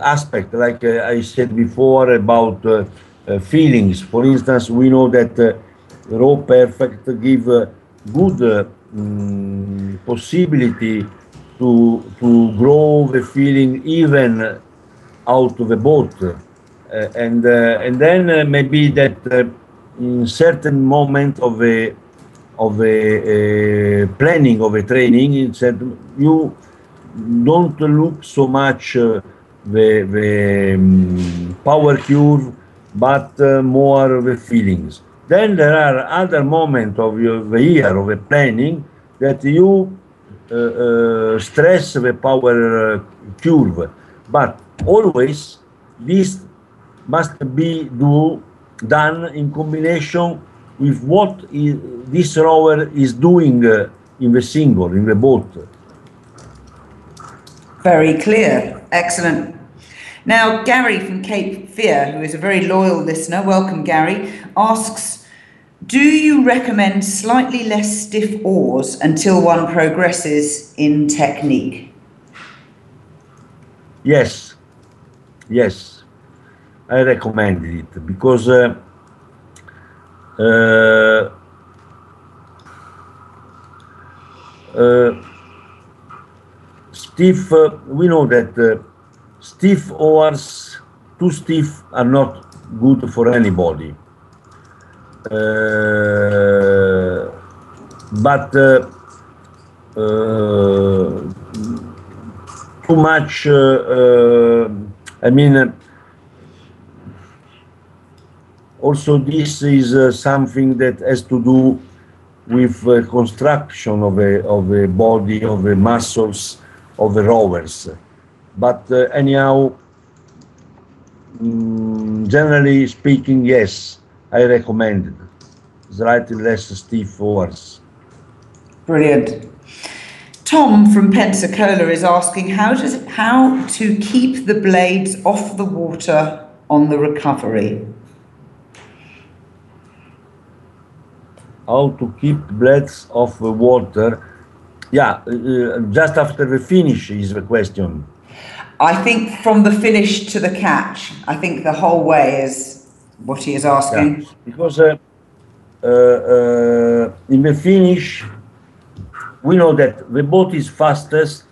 S2: aspect, like I said before about feelings. For instance, we know that Row Perfect give good um, possibility to to grow the feeling even out of the boat, uh, and uh, and then uh, maybe that in certain moment of a of a, a planning of a training, it said you don't look so much uh, the, the um, power curve, but uh, more the feelings. Then there are other moments of your, the year of the planning that you uh, uh stress the power uh, curve, but always this must be do done in combination with what is, this rower is doing uh, in the single, in the boat.
S1: Very clear. Excellent. Now, Gary from Cape Fear, who is a very loyal listener, welcome Gary, asks Do you recommend slightly less stiff oars until one progresses in technique?
S2: Yes, yes, I recommend it because uh, uh, uh, stiff, we know that uh, stiff oars, too stiff, are not good for anybody. Uh, but uh, too much, I mean, also this is uh, something that has to do with uh, construction of a, of a body, of the muscles of the rowers. But uh, anyhow, mm, generally speaking, yes, I recommend it. Slightly less stiff oars.
S1: Brilliant. Tom from Pensacola is asking how does how to keep the blades off the water on the recovery.
S2: How to keep blades of water? Yeah, uh, just after the finish is the question.
S1: I think from the finish to the catch, I think the whole way is what he is asking.
S2: Yeah, because uh, uh, uh, in the finish, we know that the boat is fastest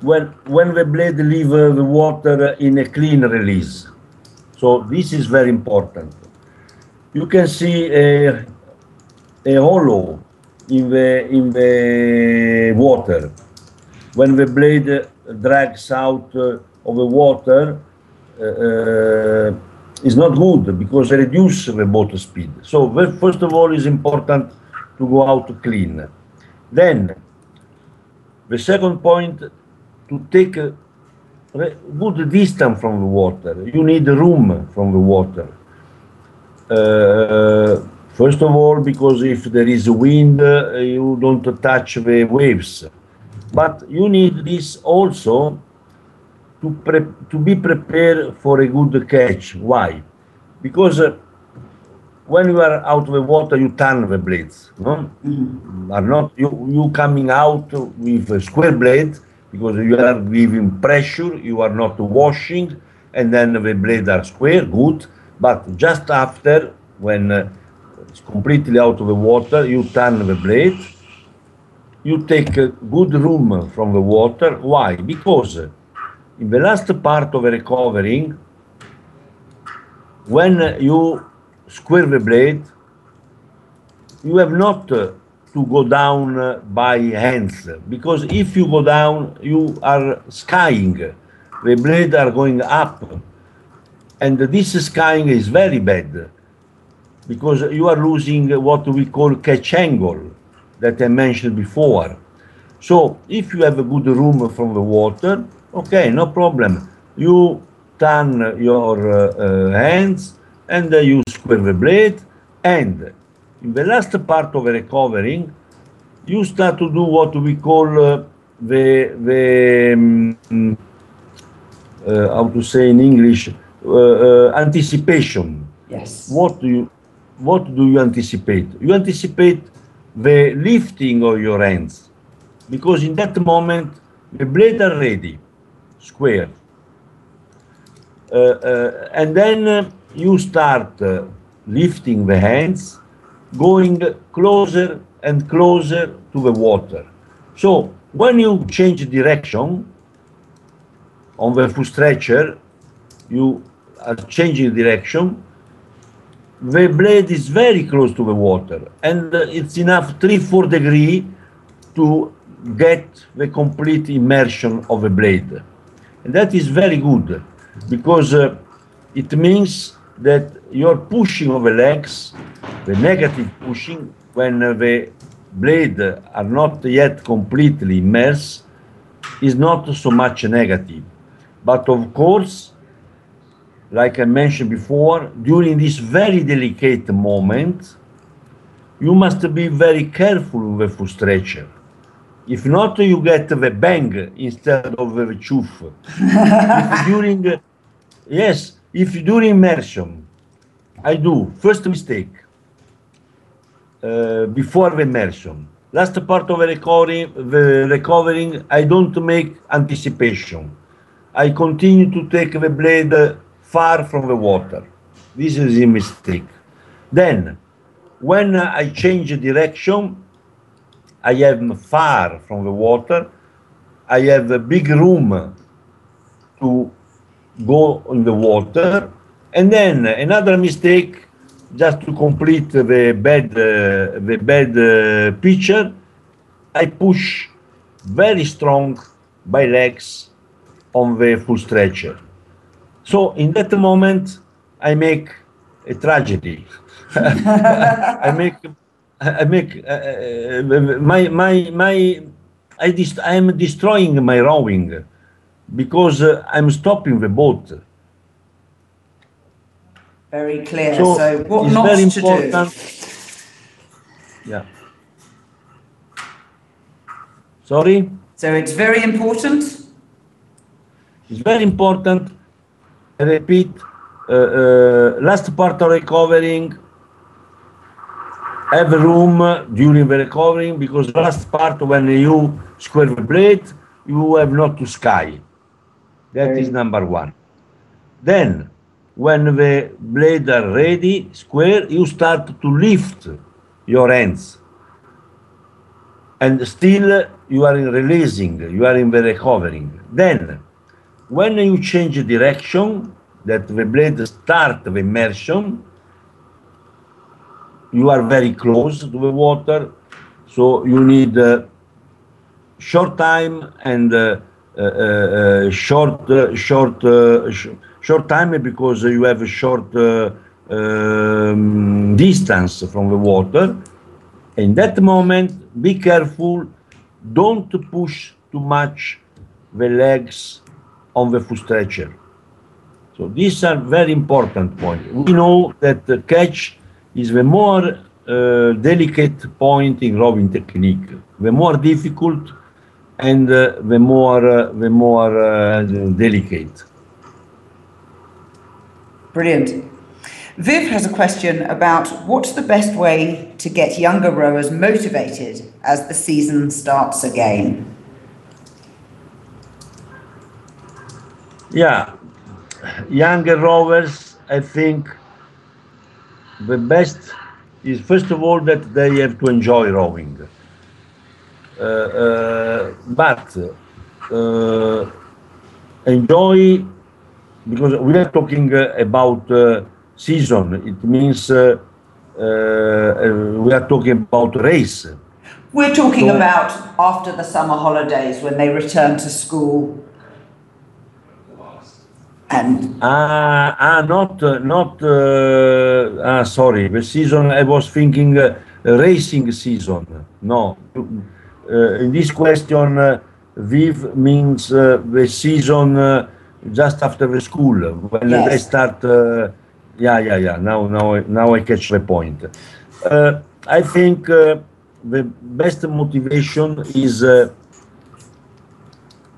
S2: when when the blade leave uh, the water in a clean release. So this is very important. You can see a, a hollow in the in the water when the blade drags out uh, of the water. Uh, uh, is not good because it reduces the boat speed. So first of all, it's important to go out clean. Then, the second point, to take a good distance from the water. You need room from the water. First of all, because if there is wind, uh, you don't touch the waves. But you need this also to, to be prepared for a good catch. Why? Because uh, when you are out of the water, you turn the blades. No? Are not you, you coming out with a square blade because you are giving pressure, you are not washing, and then the blades are square, good. But just after, when uh, it's completely out of the water, you turn the blade. You take good room from the water. Why? Because in the last part of the recovering, when you square the blade, you have not uh, to go down uh, by hands because if you go down, you are skying. The blade are going up, and this skying is very bad because you are losing what we call catch angle that I mentioned before. So if you have a good room from the water, okay, no problem. You turn your uh, uh, hands and uh, you square the blade and in the last part of the recovering you start to do what we call uh, the the um, uh, how to say in english uh, anticipation
S1: Yes.
S2: what do you what do you anticipate you anticipate the lifting of your hands because in that moment the blade are ready square uh, uh, and then uh, you start uh, lifting the hands, going closer and closer to the water. So when you change direction on the foot stretcher, you are changing direction. The blade is very close to the water, and uh, it's enough three four degree to get the complete immersion of the blade, and that is very good because uh, it means that you're pushing of the legs, the negative pushing, when uh, the blade are not yet completely immersed, is not so much negative. But of course, like I mentioned before, during this very delicate moment, you must be very careful with the foot stretcher If not, you get the bang instead of the chuff. during, yes, if during immersion, I do first mistake uh, before the immersion. Last part of the recovery, the recovering, I don't make anticipation. I continue to take the blade far from the water. This is a mistake. Then, when I change direction, I am far from the water. I have a big room to go in the water. And then another mistake, just to complete the bad, uh, the bad uh, picture, I push very strong by legs on the foot stretcher. So in that moment, I make a tragedy. I make I make uh, uh, my my my I dist- I am destroying my rowing because uh, I'm stopping the boat.
S1: Very clear. So, so what not
S2: very
S1: to
S2: important.
S1: do?
S2: Yeah. Sorry.
S1: So it's very important.
S2: It's very important. I repeat. Uh, uh, last part of recovering have room during the recovering because last part when you square the blade, you have not to sky. That is number one. Then, when the blade are ready, square, you start to lift your hands. And still you are in releasing, you are in the recovering. Then, when you change direction, that the blade start the immersion, you are very close to the water, so you need uh, short time and uh, uh, uh short uh, short uh, sh short time because you have a short um, distance from the water. In that moment, be careful. Don't push too much the legs on the foot stretcher. So these are very important points. We know that the catch is the more uh, delicate point in rowing technique, the more difficult and uh, the more uh, the more uh, delicate.
S1: Brilliant. Viv has a question about what's the best way to get younger rowers motivated as the season starts again?
S2: Yeah, younger rowers, I think the best is first of all that they have to enjoy rowing. Uh, uh, but uh, enjoy because we are talking uh, about uh, season. It means uh, we are talking about race.
S1: We're talking so, about after the summer holidays when they return to school and
S2: ah, not uh, not uh, ah sorry the season I was thinking uh, racing season. No. Uh, in this question uh, Viv means uh, the season just after the school when yes. they start yeah yeah yeah now now now I catch the point. I think the best motivation is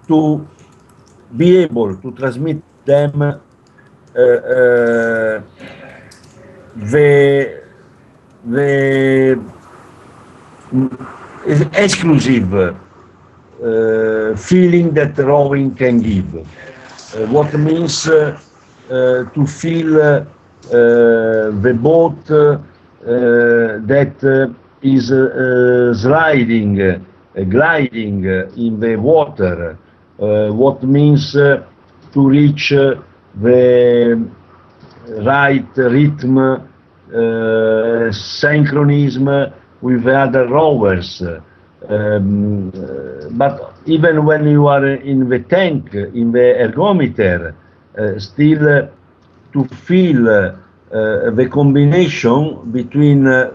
S2: to be able to transmit them uh, uh, the the exclusive uh, feeling that rowing can give. Uh, what means uh, uh, to feel the boat that is sliding, gliding in the water. what means to reach uh, the right rhythm, uh, synchronism with the other rowers. Um, but even when you are in the tank, in the ergometer, uh, still uh, to feel uh, the combination between uh,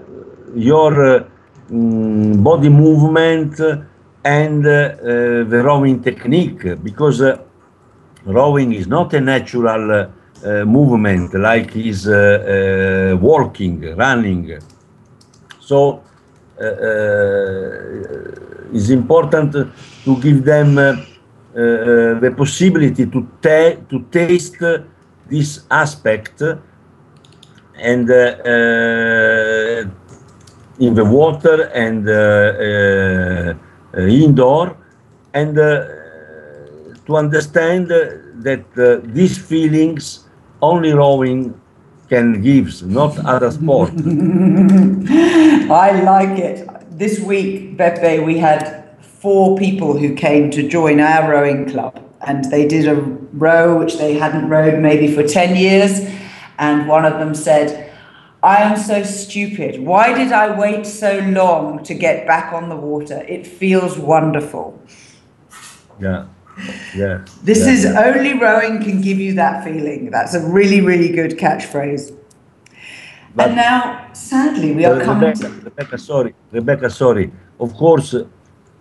S2: your um, body movement and the rowing technique, because rowing is not a natural uh, movement like is uh, uh, walking, running. So it's important to give them uh, uh, the possibility to, ta to taste this aspect and uh, uh, in the water and uh, indoor and to understand that uh, these feelings only rowing can give, not other sport.
S1: I like it. This week, Beppe, we had four people who came to join our rowing club and they did a row which they hadn't rowed maybe for 10 years. And one of them said, I am so stupid. Why did I wait so long to get back on the water? It feels wonderful.
S2: Yeah. Yeah.
S1: This
S2: yeah,
S1: is
S2: yeah.
S1: only rowing can give you that feeling. That's a really, really good catchphrase. But and now, sadly, we are uh, coming.
S2: Rebecca, to... Rebecca, sorry, Rebecca, sorry. Of course,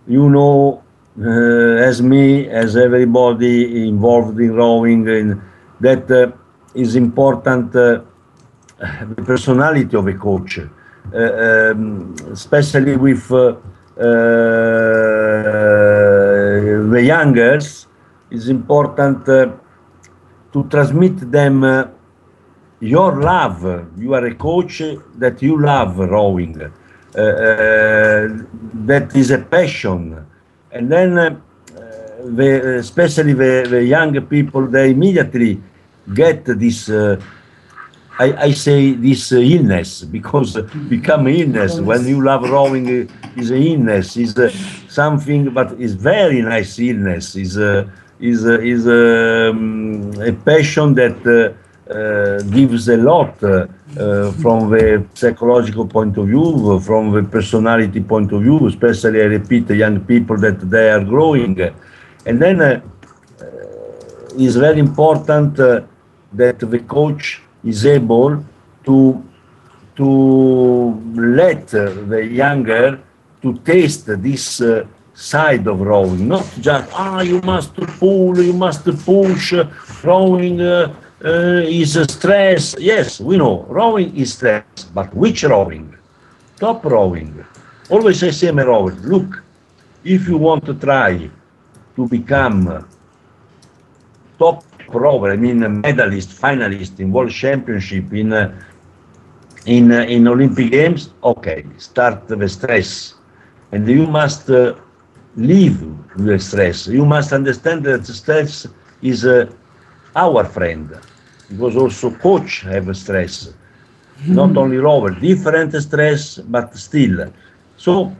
S2: you know, uh, as me, as everybody involved in rowing, in, that uh, is important. Uh, the personality of a coach, uh, um, especially with uh, the youngers, is important to transmit them your love. You are a coach that you love rowing. Uh, uh, that is a passion. And then, uh, the, especially the, the young people, they immediately get this. I, I, say this uh, illness because uh, become illness when you love rowing uh, is an illness is something but is very nice illness is is is um, a passion that uh, gives a lot uh, from the psychological point of view, from the personality point of view, especially I repeat young people that they are growing. And then uh, it's very important that the coach is able to to let the younger to taste this uh, side of rowing, not just ah you must pull, you must push, rowing uh, uh, is stress. Yes, we know rowing is stress, but which rowing? Top rowing. Always I say, rower, look, if you want to try to become top rower, I mean medalist, finalist in world championship, in uh, in uh, in Olympic Games, okay, start the stress, and you must uh, live with the stress. You must understand that stress is uh, our friend because also coach have stress, not only rower, different stress, but still. So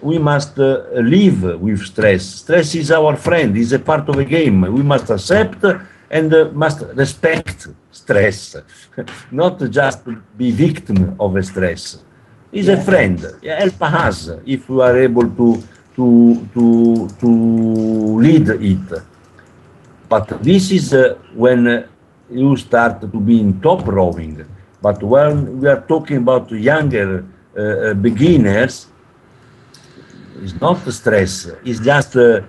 S2: we must uh, live with stress. Stress is our friend, is a part of the game. We must accept and uh, must respect stress, not just be victim of a stress. Is a friend. Help us if we are able to to to to lead it. But this is uh, when you start to be in top rowing. But when we are talking about younger uh, uh beginners, it's not stress, it's just uh,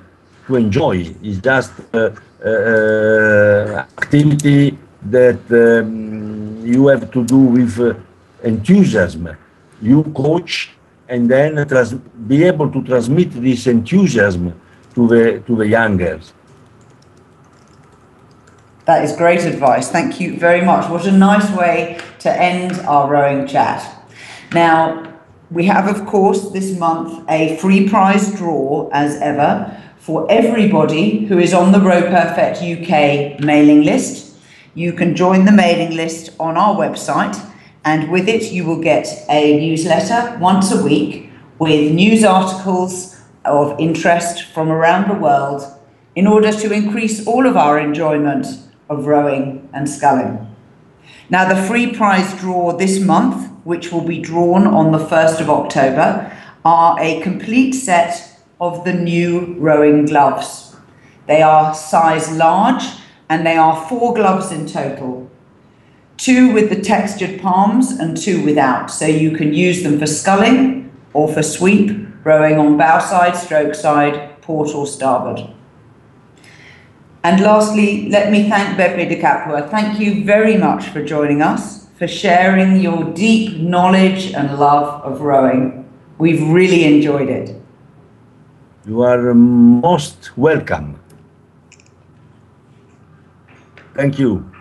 S2: to enjoy, it's just uh Uh, uh, activity that um, you have to do with uh, enthusiasm. You coach and then be able to transmit this enthusiasm to the, to the youngers.
S1: That is great advice. Thank you very much. What a nice way to end our rowing chat. Now, we have, of course, this month a free prize draw as ever for everybody who is on the Row Perfect UK mailing list. You can join the mailing list on our website, and with it, you will get a newsletter once a week with news articles of interest from around the world in order to increase all of our enjoyment of rowing and sculling. Now, the free prize draw this month, which will be drawn on the 1st of October, are a complete set of the new rowing gloves. They are size large and they are four gloves in total. Two with the textured palms and two without, so you can use them for sculling or for sweep, rowing on bow side, stroke side, port or starboard. And lastly, let me thank Beppe de Capua. Thank you very much for joining us, for sharing your deep knowledge and love of rowing. We've really enjoyed it.
S2: You are most welcome. Thank you.